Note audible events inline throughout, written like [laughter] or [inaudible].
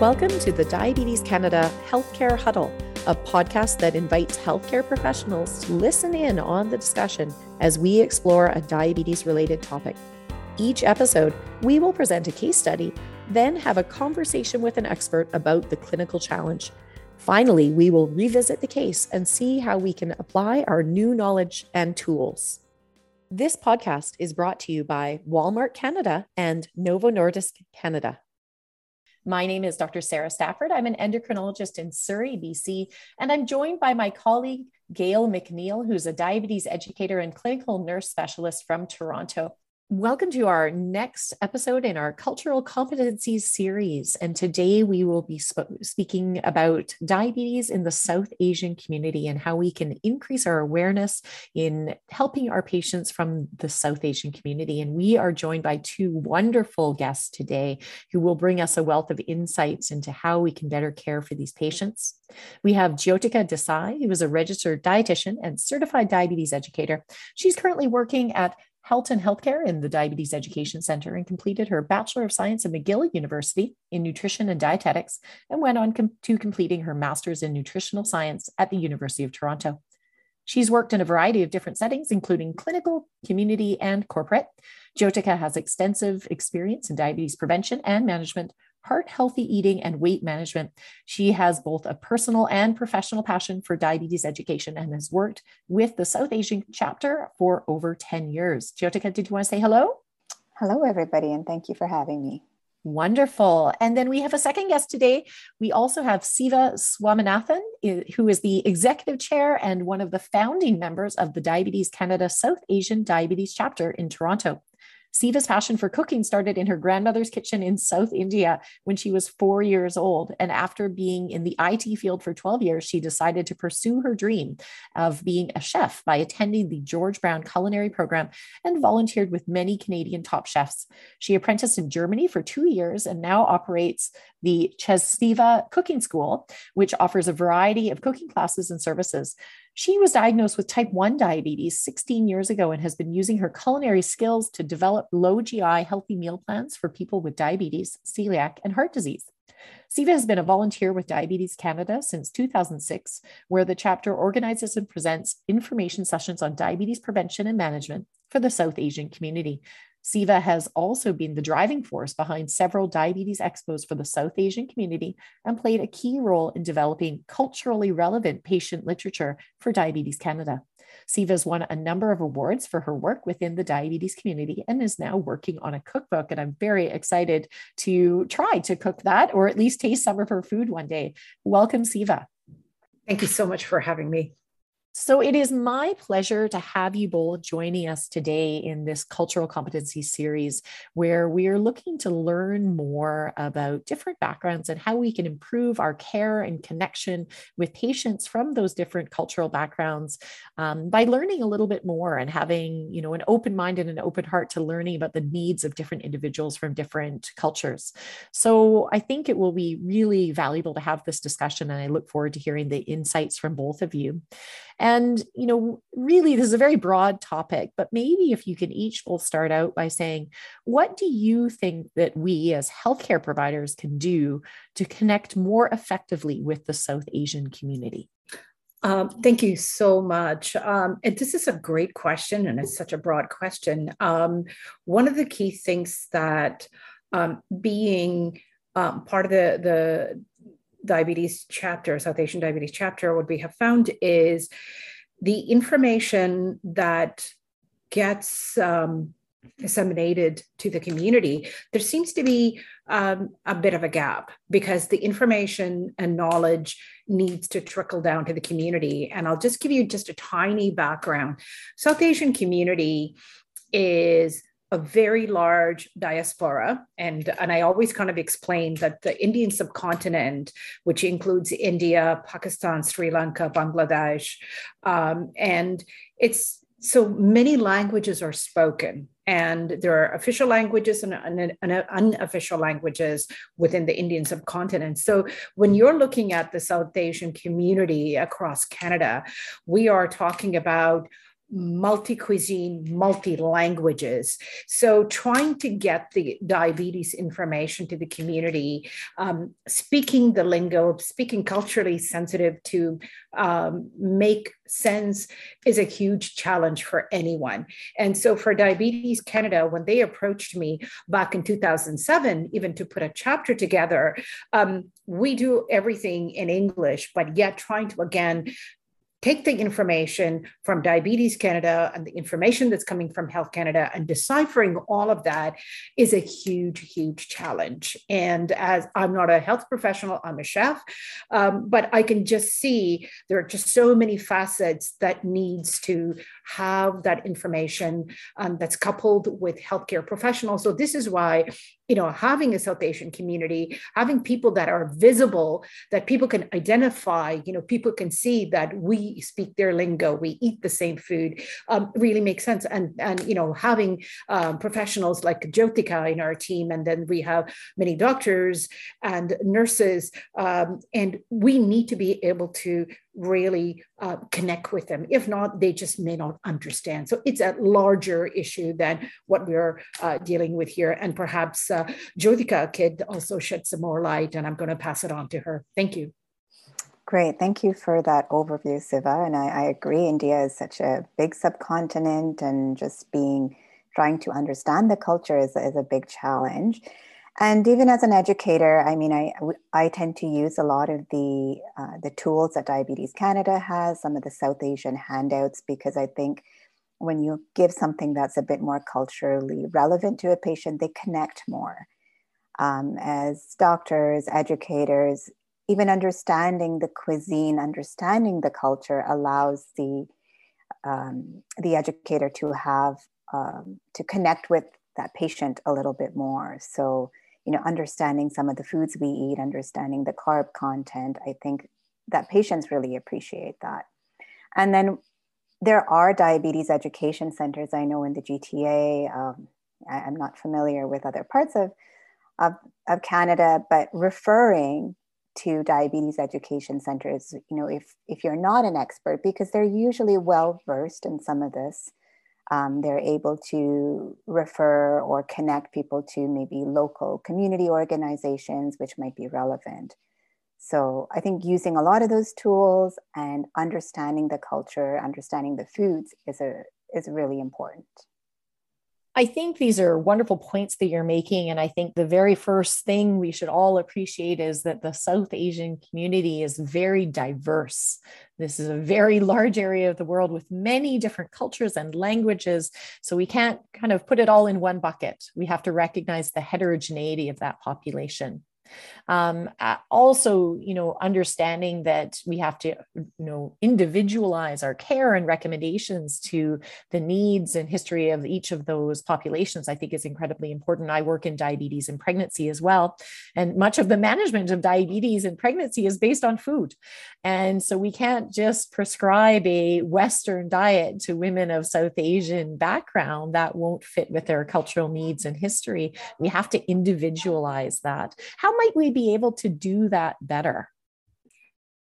Welcome to the Diabetes Canada Healthcare Huddle, a podcast that invites healthcare professionals to listen in on the discussion as we explore a diabetes related topic. Each episode, we will present a case study, then have a conversation with an expert about the clinical challenge. Finally, we will revisit the case and see how we can apply our new knowledge and tools. This podcast is brought to you by Walmart Canada and Novo Nordisk Canada. My name is Dr. Sara Stafford. I'm an endocrinologist in Surrey, BC, and I'm joined by my colleague, Gail McNeil, who's a diabetes educator and clinical nurse specialist from Toronto. Welcome to our next episode in our Cultural Competencies series. And today we will be sp- speaking about diabetes in the South Asian community and how we can increase our awareness in helping our patients from the South Asian community. And we are joined by two wonderful guests today who will bring us a wealth of insights into how we can better care for these patients. We have Jyotika Desai, who is a registered dietitian and certified diabetes educator. She's currently working at Halton Healthcare in the Diabetes Education Center and completed her Bachelor of Science at McGill University in Nutrition and Dietetics and went on com- to completing her Master's in Nutritional Science at the University of Toronto. She's worked in a variety of different settings, including clinical, community, and corporate. Jyotika has extensive experience in diabetes prevention and management, heart healthy eating and weight management. She has both a personal and professional passion for diabetes education and has worked with the South Asian chapter for over 10 years. Jyotika, did you want to say hello? Hello, everybody, and thank you for having me. Wonderful. And then we have a second guest today. We also have Siva Swaminathan, who is the executive chair and one of the founding members of the Diabetes Canada South Asian Diabetes Chapter in Toronto. Siva's passion for cooking started in her grandmother's kitchen in South India when she was four years old. And after being in the IT field for 12 years, she decided to pursue her dream of being a chef by attending the George Brown Culinary Program and volunteered with many Canadian top chefs. She apprenticed in Germany for two years and now operates the Chesiva Cooking School, which offers a variety of cooking classes and services. She was diagnosed with type 1 diabetes 16 years ago and has been using her culinary skills to develop low GI healthy meal plans for people with diabetes, celiac, and heart disease. Siva has been a volunteer with Diabetes Canada since 2006, where the chapter organizes and presents information sessions on diabetes prevention and management for the South Asian community. Siva has also been the driving force behind several diabetes expos for the South Asian community and played a key role in developing culturally relevant patient literature for Diabetes Canada. Siva has won a number of awards for her work within the diabetes community and is now working on a cookbook. And I'm very excited to try to cook that or at least taste some of her food one day. Welcome, Siva. Thank you so much for having me. So it is my pleasure to have you both joining us today in this cultural competency series where we are looking to learn more about different backgrounds and how we can improve our care and connection with patients from those different cultural backgrounds um, by learning a little bit more and having you know an open mind and an open heart to learning about the needs of different individuals from different cultures. So I think it will be really valuable to have this discussion and I look forward to hearing the insights from both of you. And, you know, really, this is a very broad topic, but maybe if you can each both start out by saying, what do you think that we as healthcare providers can do to connect more effectively with the South Asian community? Um, thank you so much. Um, and this is a great question, and it's such a broad question. Um, one of the key things that um, being um, part of the, the diabetes chapter, South Asian diabetes chapter, what we have found is the information that gets um, disseminated to the community, there seems to be um, a bit of a gap because the information and knowledge needs to trickle down to the community. And I'll just give you just a tiny background. South Asian community is a very large diaspora. And and i always kind of explain that the indian subcontinent which includes india pakistan sri lanka bangladesh um, and it's so many languages are spoken. And there are official languages and, and, and, unofficial languages within the indian subcontinent. So when you're looking at the south asian community across canada we are talking about multi cuisine, multi languages. So, trying to get the diabetes information to the community, um, speaking the lingo, speaking culturally sensitive to um, make sense is a huge challenge for anyone. And so, for Diabetes Canada, when they approached me back in 2007, even to put a chapter together, um, we do everything in English, but yet trying to again take the information from Diabetes Canada and the information that's coming from Health Canada and deciphering all of that is a huge, huge challenge. And as I'm not a health professional, I'm a chef, um, but I can just see there are just so many facets that needs to have that information um, that's coupled with healthcare professionals. So this is why you know having a south asian community having people that are visible that people can identify you know people can see that we speak their lingo we eat the same food um, really makes sense and and you know having um, professionals like jyotika in our team and then we have many doctors and nurses um, and we need to be able to really uh, connect with them. If not, they just may not understand. So it's a larger issue than what we're uh, dealing with here. And perhaps uh, could also shed some more light, and I'm going to pass it on to her. Thank you. Great. Thank you for that overview, Siva. And I, I agree, India is such a big subcontinent, and just being trying to understand the culture is, is a big challenge and even as an educator i mean i i tend to use a lot of the uh, the tools that diabetes canada has some of the south asian handouts because i think when you give something that's a bit more culturally relevant to a patient they connect more. Um, as doctors educators even understanding the cuisine understanding the culture allows the um, the educator to have um, to connect with that patient a little bit more. So you know, understanding some of the foods we eat, understanding the carb content, I think that patients really appreciate that. And then there are diabetes education centers. I know in the GTA. Um, I, am not familiar with other parts of, of, of Canada, but referring to diabetes education centers, you know, if if you're not an expert, because they're usually well versed in some of this, um, they're able to refer or connect people to maybe local community organizations, which might be relevant. So I think using a lot of those tools and understanding the culture, understanding the foods is a is really important. I think these are wonderful points that you're making. And I think the very first thing we should all appreciate is that the South Asian community is very diverse. This is a very [laughs] large area of the world with many different cultures and languages. So we can't kind of put it all in one bucket. We have to recognize the heterogeneity of that population. Um, also, you know, understanding that we have to, you know, individualize our care and recommendations to the needs and history of each of those populations, I think is incredibly important. I work in diabetes and pregnancy as well. And much of the management of diabetes and pregnancy is based on food. And so we can't just prescribe a Western diet to women of South Asian background that won't fit with their cultural needs and history. We have to individualize that. How might we be able to do that better?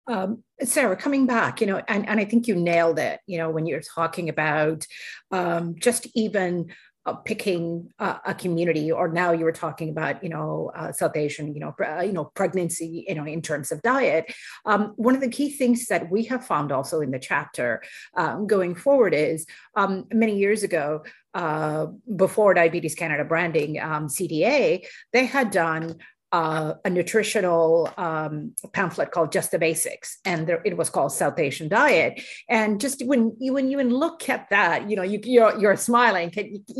Um, Sara, coming back, you know, and, and I think you nailed it, you know, when you're talking about um, just even uh, picking uh, a community, or now you were talking about, you know, uh, South Asian, you know, uh, you know, pregnancy, you know, in terms of diet. Um, one of the key things that we have found also in the chapter um, going forward is um, many years ago, uh, before Diabetes Canada branding, um, CDA, they had done uh, a nutritional um, pamphlet called Just the Basics, and there, it was called South Asian Diet. And just when you when you even look at that, you know, you, you're, you're smiling.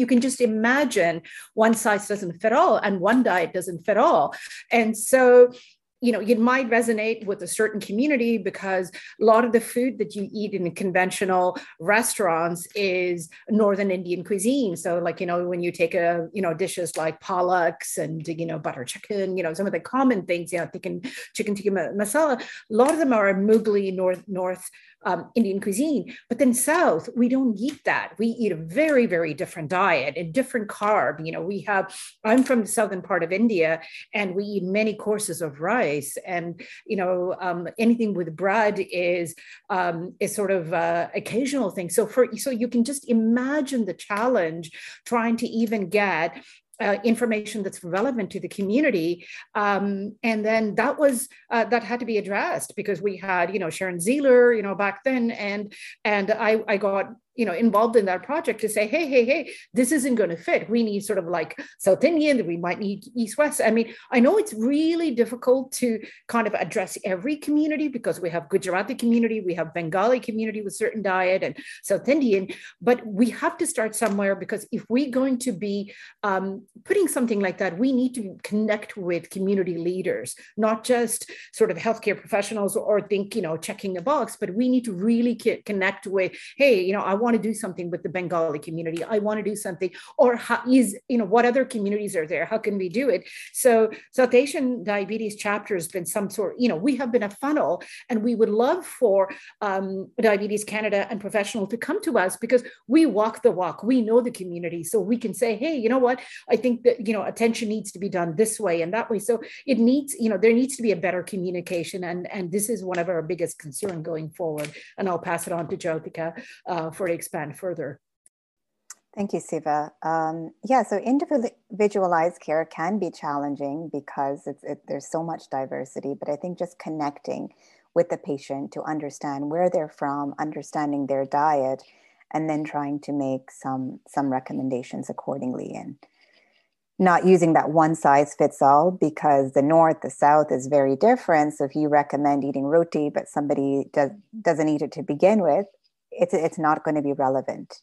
You can just imagine one size doesn't fit all, and one diet doesn't fit all. And so you know it might resonate with a certain community because a lot of the food that you eat in conventional restaurants is northern indian cuisine. So like you know when you take a you know dishes like palaks and you know butter chicken you know some of the common things you know thinking chicken tikka masala a lot of them are mughlai north north um, Indian cuisine. But then South, we don't eat that. We eat a very, very different diet, a different carb. You know, we have, I'm from the southern part of India and we eat many courses of rice and you know um, anything with bread is um, is sort of uh, occasional thing so for so you can just imagine the challenge trying to even get uh, information that's relevant to the community. Um, and then that was uh, that had to be addressed because we had, you know, Sharon Zieler, you know, back then, and and I I got you know involved in that project to say hey hey hey this isn't going to fit. We need sort of like south indian we might need east west. I mean i know it's really difficult to kind of address every community because we have gujarati community we have bengali community with certain diet and south indian but we have to start somewhere because if we're going to be um, putting something like that we need to connect with community leaders not just sort of healthcare professionals or think you know checking the box but we need to really connect with hey you know i want want to do something with the Bengali community. I want to do something, or how is, you know, what other communities are there? How can we do it? So South Asian diabetes chapter has been some sort, you know, we have been a funnel and we would love for um, Diabetes Canada and professional to come to us because we walk the walk. We know the community. So we can say, hey, you know what? I think that, you know, attention needs to be done this way and that way. So it needs, you know, there needs to be a better communication. And, and this is one of our biggest concern going forward. And I'll pass it on to Jyotika uh, for expand further. Thank you, Siva. Um, yeah, so individualized care can be challenging because it, there's so much diversity, but I think just connecting with the patient to understand where they're from, understanding their diet, and then trying to make some some recommendations accordingly and not using that one size fits all because the north the south is very different so if you recommend eating roti but somebody does, doesn't eat it to begin with it's it's not going to be relevant.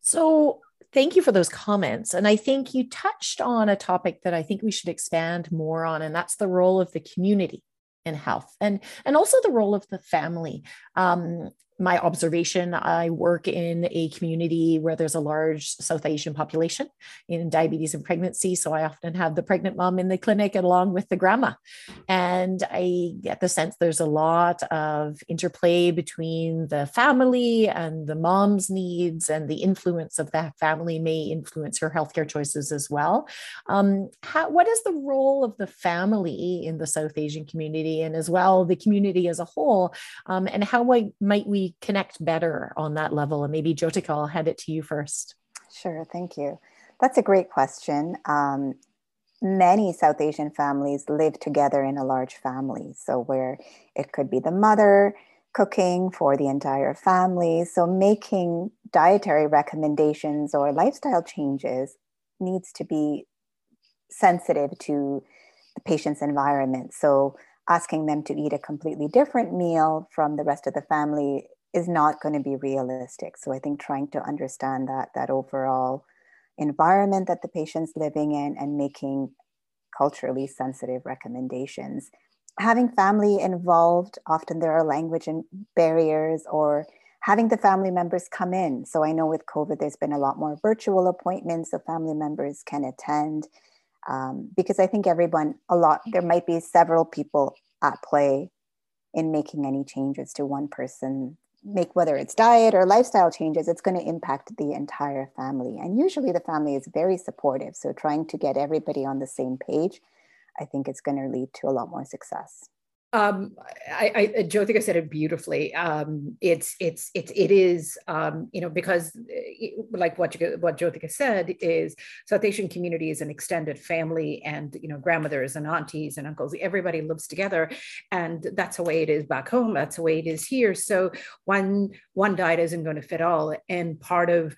So thank you for those comments. And I think you touched on a topic that I think we should expand more on, and that's the role of the community in health and and also the role of the family um, my observation i work in a community where there's a large south asian population in diabetes and pregnancy. So i often have the pregnant mom in the clinic along with the grandma. And i get the sense there's a lot of interplay between the family and the mom's needs and the influence of that family may influence her healthcare choices as well. Um, how, what is the role of the family in the south asian community and as well the community as a whole? Um, and how might we connect better on that level? And maybe Jyotika, I'll hand it to you first. Sure, thank you. That's a great question. Um, many South Asian families live together in a large family. So, where it could be the mother cooking for the entire family. So, making dietary recommendations or lifestyle changes needs to be sensitive to the patient's environment. So, asking them to eat a completely different meal from the rest of the family is not going to be realistic. So I think trying to understand that that overall environment that the patient's living in and making culturally sensitive recommendations. Having family involved, often there are language and barriers or having the family members come in. So I know with COVID, there's been a lot more virtual appointments so family members can attend. Um, because I think everyone, a lot, there might be several people at play in making any changes to one person make whether it's diet or lifestyle changes, it's going to impact the entire family. And usually the family is very supportive. So trying to get everybody on the same page, I think it's going to lead to a lot more success um, I, I, Jyotika said it beautifully. Um, it's, it's, it's, it is, um, you know, because eh, like what, you, what Jyotika said is South Asian community is an extended family and, you know, grandmothers and aunties and uncles, everybody lives together. And that's the way it is back home. That's the way it is here. So one, one diet isn't going to fit all. And part of,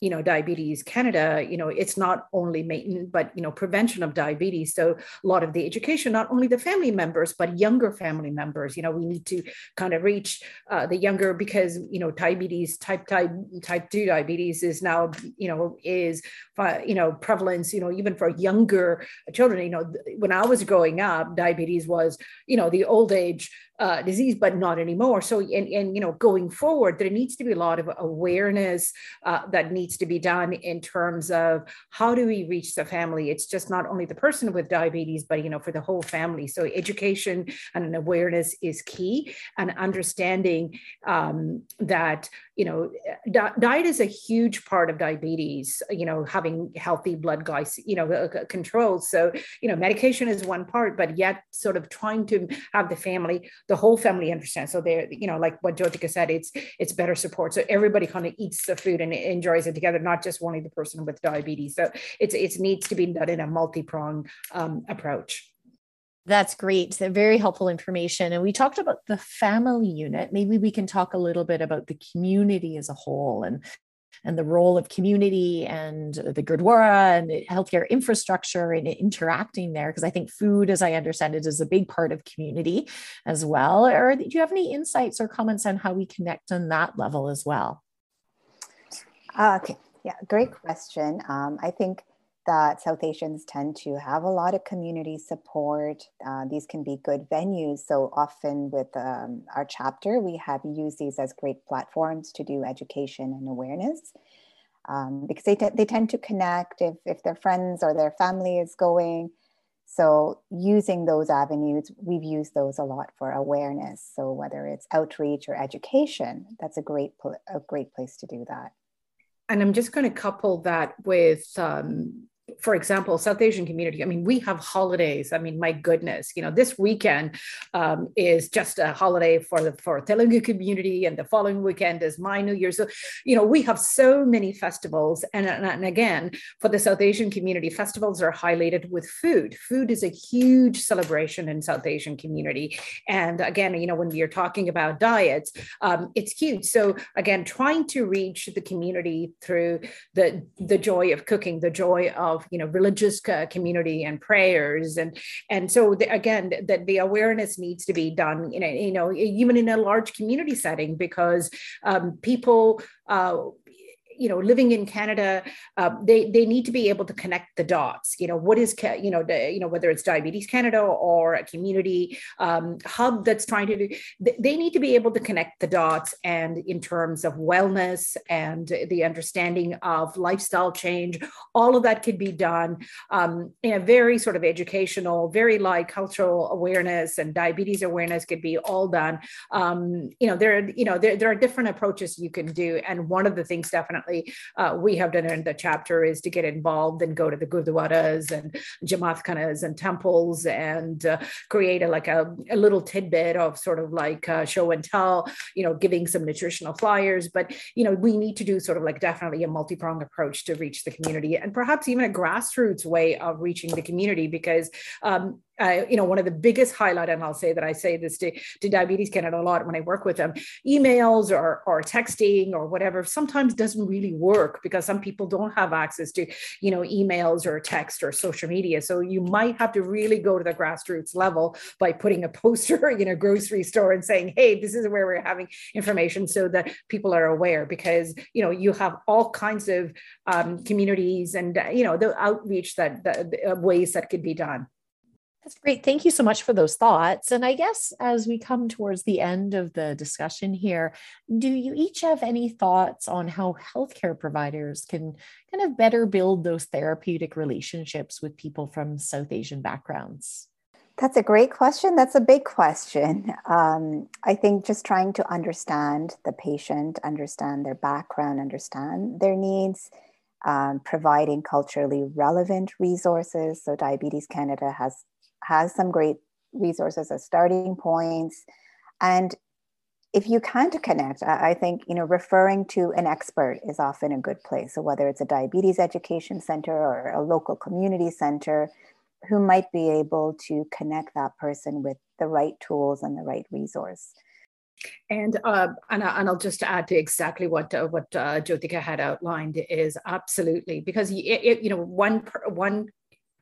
you know diabetes canada you know it's not only maintenance but you know prevention of diabetes. So a lot of the education not only the family members but younger family members you know we need to kind of reach uh, the younger because you know diabetes type type type 2 diabetes is now you know is uh, you know prevalence you know even for younger children. You know when i was growing up diabetes was you know the old age uh, disease, but not anymore. So, and, and, you know, going forward, there needs to be a lot of awareness uh, that needs to be done in terms of how do we reach the family? It's just not only the person with diabetes but you know for the whole family. So education and an awareness is key and understanding um, that you know di- diet is a huge part of diabetes you know having healthy blood glycemic you know uh, control so you know medication is one part but yet sort of trying to have the family the whole family understands. so they're you know like what Jyotika said it's it's better support so everybody kind of eats the food and enjoys it together not just only the person with diabetes so it's it needs to be done in a multi-pronged um, approach that's great. Very helpful information. And we talked about the family unit. Maybe we can talk a little bit about the community as a whole and and the role of community and the Gurdwara and the healthcare infrastructure and interacting there. Because I think food, as I understand it, is a big part of community as well. Or do you have any insights or comments on how we connect on that level as well? Uh, okay, yeah, great question. Um, I think that South Asians tend to have a lot of community support. Uh, these can be good venues. So often with um, our chapter, we have used these as great platforms to do education and awareness. Um, because they, they tend to connect if, if their friends or their family is going. So using those avenues, we've used those a lot for awareness. So whether it's outreach or education, that's a great, a great place to do that and I'm just going to couple that with um, for example, South Asian community, I mean, we have holidays. I mean, my goodness, you know, this weekend um, is just a holiday for the for Telugu community, and the following weekend is my New Year. So, you know, we have so many festivals, and, and again, for the South Asian community, festivals are highlighted with food. Food is a huge celebration in South Asian community, and again, you know, when we are talking about diets, um, it's huge. So, again, trying to reach the community through the the joy of cooking, the joy of of you know religious community and prayers. And and so the, again that the awareness needs to be done in a, you know even in a large community setting because um, people uh, you know living in canada uh, they they need to be able to connect the dots. You know what is you know the, you know whether it's diabetes canada or a community um, hub that's trying to do they need to be able to connect the dots and in terms of wellness and the understanding of lifestyle change all of that could be done um, in a very sort of educational very like cultural awareness and diabetes awareness could be all done. Um, you know there you know there, there are different approaches you can do. And one of the things definitely uh, we have done in the chapter is to get involved and go to the gurdwaras and jamaat khanas and temples and uh, create a, like a, a, little tidbit of sort of like uh, show and tell, you know, giving some nutritional flyers. But, you know, we need to do sort of like definitely a multi-pronged approach to reach the community and perhaps even a grassroots way of reaching the community because um, uh, you know, one of the biggest highlight, and I'll say that I say this to, to Diabetes Canada a lot when I work with them, emails or, or texting or whatever sometimes doesn't really work because some people don't have access to, you know, emails or text or social media. So you might have to really go to the grassroots level by putting a poster [laughs] in a grocery store and saying, hey, this is where we're having information so that people are aware because, you know, you have all kinds of um, communities and, you know, the outreach that, the, the ways that could be done. That's great. Thank you so much for those thoughts. And I guess as we come towards the end of the discussion here, do you each have any thoughts on how healthcare providers can kind of better build those therapeutic relationships with people from South Asian backgrounds? That's a great question. That's a big question. Um, I think just trying to understand the patient, understand their background, understand their needs, um, providing culturally relevant resources. So, Diabetes Canada has has some great resources as starting points. And if you can't connect, I think you know referring to an expert is often a good place. So whether it's a diabetes education center or a local community center, who might be able to connect that person with the right tools and the right resource. And uh, and, I, and I'll just add to exactly what uh, what uh, Jyotika had outlined is absolutely because it, it, you know one one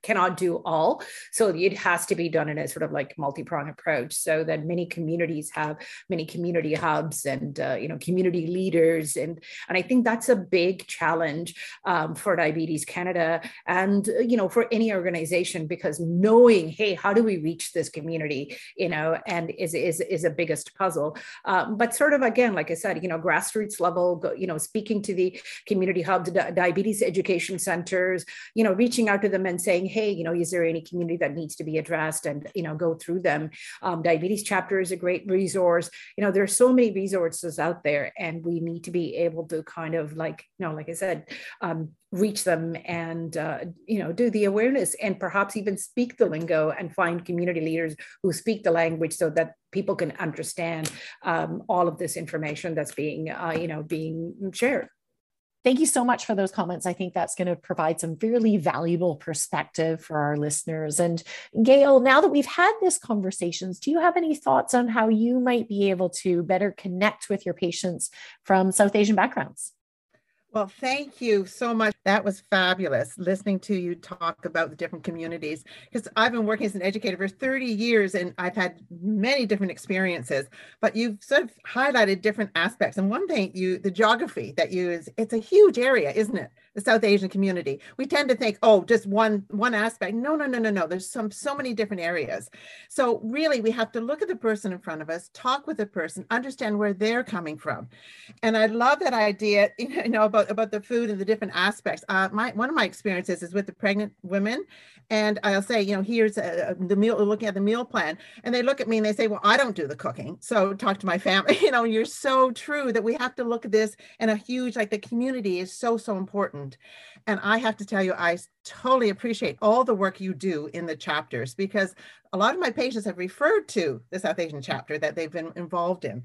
cannot do all. So it has to be done in a sort of like multi-pronged approach so that many communities have many community hubs and, uh, you know, community leaders. And, and I think that's a big challenge um, for Diabetes Canada and, you know, for any organization because knowing, hey, how do we reach this community, you know, and is, is, is a biggest puzzle. Um, but sort of, again, like I said, you know, grassroots level, you know, speaking to the community hubs, diabetes education centers, you know, reaching out to them and saying, hey, you know, is there any community that needs to be addressed and, you know, go through them. Um, diabetes chapter is a great resource. You know, there's so many resources out there and we need to be able to kind of like, you know, like I said, um, reach them and, uh, you know, do the awareness and perhaps even speak the lingo and find community leaders who speak the language so that people can understand um, all of this information that's being, uh, you know, being shared. Thank you so much for those comments. I think that's going to provide some really valuable perspective for our listeners. And Gail, now that we've had this conversations, do you have any thoughts on how you might be able to better connect with your patients from South Asian backgrounds? Well, thank you so much. That was fabulous listening to you talk about the different communities because I've been working as an educator for 30 years and I've had many different experiences, but you've sort of highlighted different aspects. And one thing you, the geography that you is, it's a huge area, isn't it? The South Asian community. We tend to think, oh, just one, one aspect. No, no, no, no, no. There's some, so many different areas. So really we have to look at the person in front of us, talk with the person, understand where they're coming from. And I love that idea, [laughs] you know, about about the food and the different aspects. Uh, my one of my experiences is with the pregnant women, and I'll say, you know, here's a, the meal. Looking at the meal plan, and they look at me and they say, well, I don't do the cooking. So talk to my family. [laughs] You know, you're so true that we have to look at this in a huge like the community is so so And I have to tell you, I totally appreciate all the work you do in the chapters because a lot of my patients have referred to the South Asian chapter that they've been involved in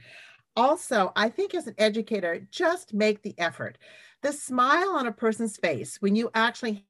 also, I think as an educator, just make the effort. The smile on a person's face when you actually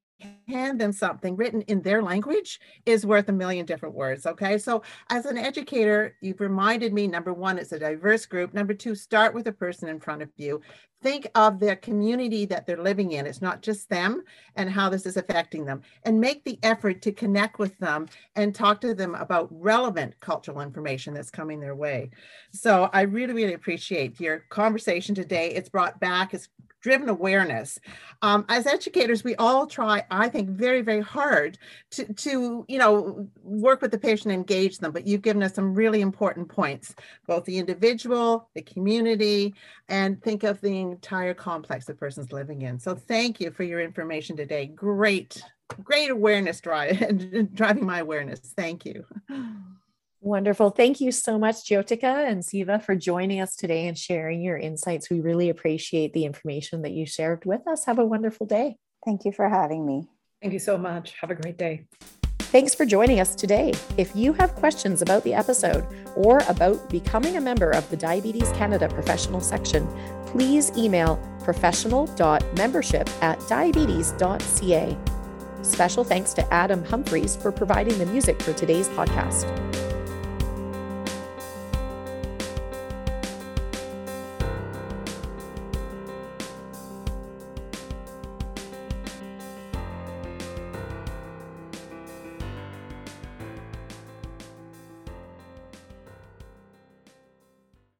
hand them something written in their language is worth a million different words. Okay. So, as an educator, you've reminded me number one, it's a diverse group. Number two, start with the person in front of you think of their community that they're living in. It's not just them and how this is affecting them. And make the effort to connect with them and talk to them about relevant cultural information that's coming their way. So I really, really appreciate your conversation today. It's brought back, it's driven awareness. Um, as educators, we all try, I think, very, very hard to, to, you know, work with the patient, engage them, but you've given us some really important points, both the individual, the community, and think of the entire complex the person's living in. So thank you for your information today. Great, great awareness drive, [laughs] driving my awareness. Thank you. [laughs] Wonderful. Thank you so much, Jyotika and Siva, for joining us today and sharing your insights. We really appreciate the information that you shared with us. Have a wonderful day. Thank you for having me. Thank you so much. Have a great day. Thanks for joining us today. If you have questions about the episode or about becoming a member of the Diabetes Canada professional section, please email professional.membership at diabetes.ca. Special thanks to Adam Humphreys for providing the music for today's podcast.